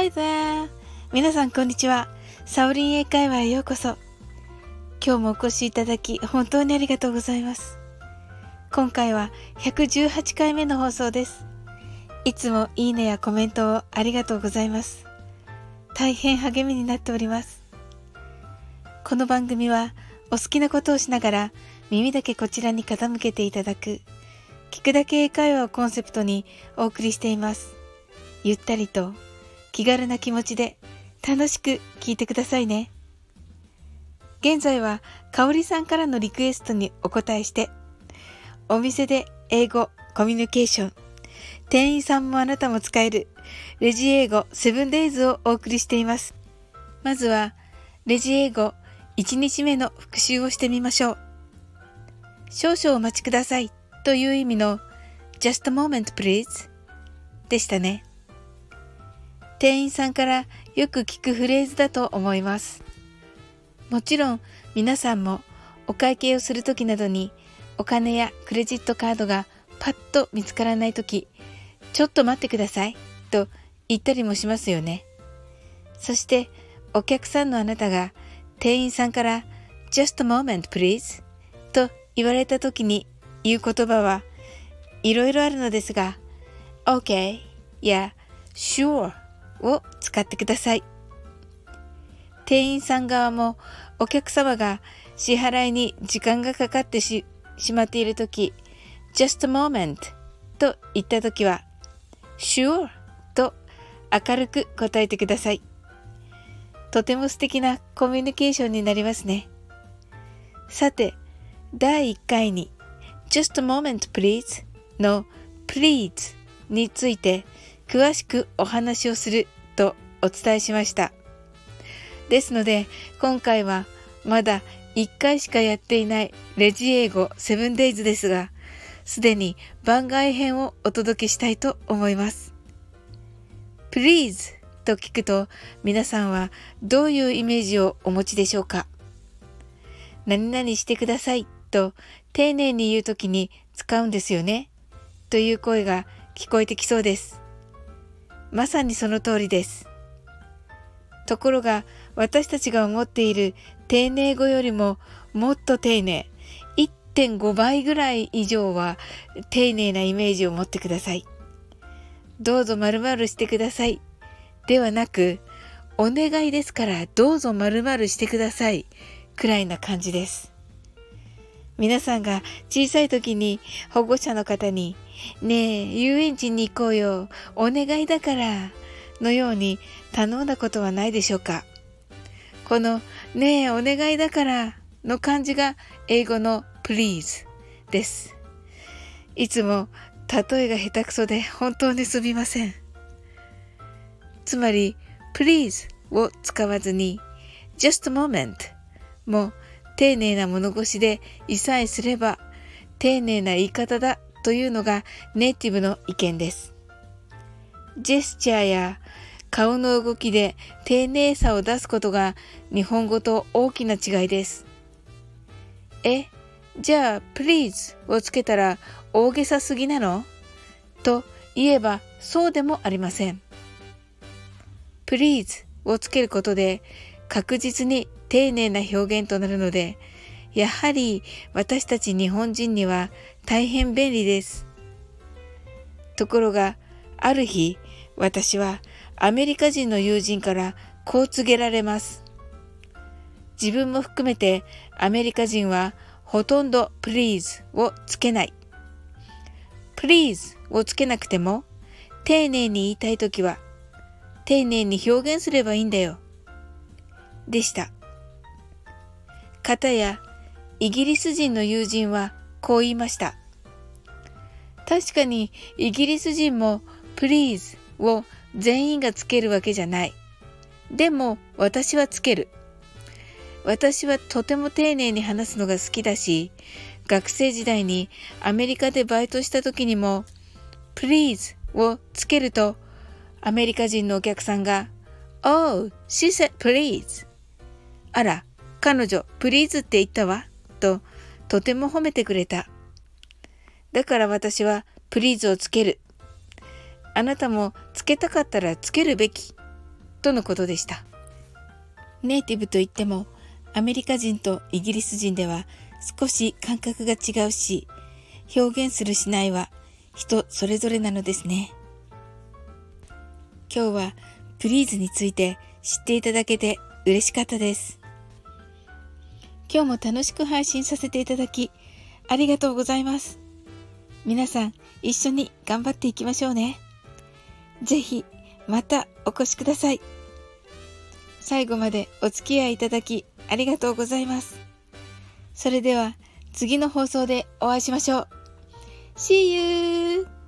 Hi there! 皆さんこんにちは。サオリン英会話へようこそ。今日もお越しいただき本当にありがとうございます。今回は118回目の放送です。いつもいいねやコメントをありがとうございます。大変励みになっております。この番組はお好きなことをしながら耳だけこちらに傾けていただく聞くだけ英会話をコンセプトにお送りしています。ゆったりと気軽な気持ちで楽しく聞いてくださいね。現在はかおりさんからのリクエストにお答えしてお店で英語コミュニケーション店員さんもあなたも使えるレジ英語セブンデイズをお送りしています。まずはレジ英語1日目の復習をしてみましょう。少々お待ちくださいという意味の just a moment please でしたね。店員さんからよく聞くフレーズだと思います。もちろん皆さんもお会計をするときなどにお金やクレジットカードがパッと見つからないとき、ちょっと待ってくださいと言ったりもしますよね。そしてお客さんのあなたが店員さんから just a moment please と言われたときに言う言葉はいろいろあるのですが OK や sure を使ってください。店員さん側もお客様が支払いに時間がかかってしまっているとき、just a moment と言ったときは、sure と明るく答えてください。とても素敵なコミュニケーションになりますね。さて、第1回に just a moment please の please について詳しくお話をするとお伝えしました。ですので、今回はまだ1回しかやっていないレジ英語7 days ですが、すでに番外編をお届けしたいと思います。please と聞くと皆さんはどういうイメージをお持ちでしょうか何々してくださいと丁寧に言うときに使うんですよねという声が聞こえてきそうです。まさにその通りです。ところが私たちが思っている丁寧語よりももっと丁寧、1.5倍ぐらい以上は丁寧なイメージを持ってください。どうぞ〇〇してください。ではなく、お願いですからどうぞ〇〇してください。くらいな感じです。皆さんが小さい時に保護者の方にねえ、遊園地に行こうよ。お願いだから。のように頼んだことはないでしょうか。このねえ、お願いだからの漢字が英語の please です。いつも例えが下手くそで本当にすみません。つまり please を使わずに just a moment も丁寧な物腰でいさえすれば丁寧な言い方だというのがネイティブの意見です。ジェスチャーや顔の動きで丁寧さを出すことが日本語と大きな違いです。え、じゃあ please をつけたら大げさすぎなの？と言えばそうでもありません。please をつけることで確実に丁寧な表現となるのでやはり私たち日本人には大変便利です。ところが、ある日、私はアメリカ人の友人からこう告げられます。自分も含めてアメリカ人はほとんど please をつけない。please をつけなくても丁寧に言いたいときは丁寧に表現すればいいんだよ。でした。かたやイギリス人の友人はこう言いました。確かにイギリス人も please を全員がつけるわけじゃない。でも私はつける。私はとても丁寧に話すのが好きだし、学生時代にアメリカでバイトした時にも please をつけるとアメリカ人のお客さんが Oh, she said please. あら、彼女 please って言ったわ。ととても褒めてくれた。だから私はプリーズをつける。あなたもつけたかったらつけるべきとのことでした。ネイティブといってもアメリカ人とイギリス人では少し感覚が違うし表現するしないは人それぞれなのですね。今日はプリーズについて知っていただけて嬉しかったです。今日も楽しく配信させていただきありがとうございます。皆さん一緒に頑張っていきましょうね。ぜひまたお越しください。最後までお付き合いいただきありがとうございます。それでは次の放送でお会いしましょう。See you!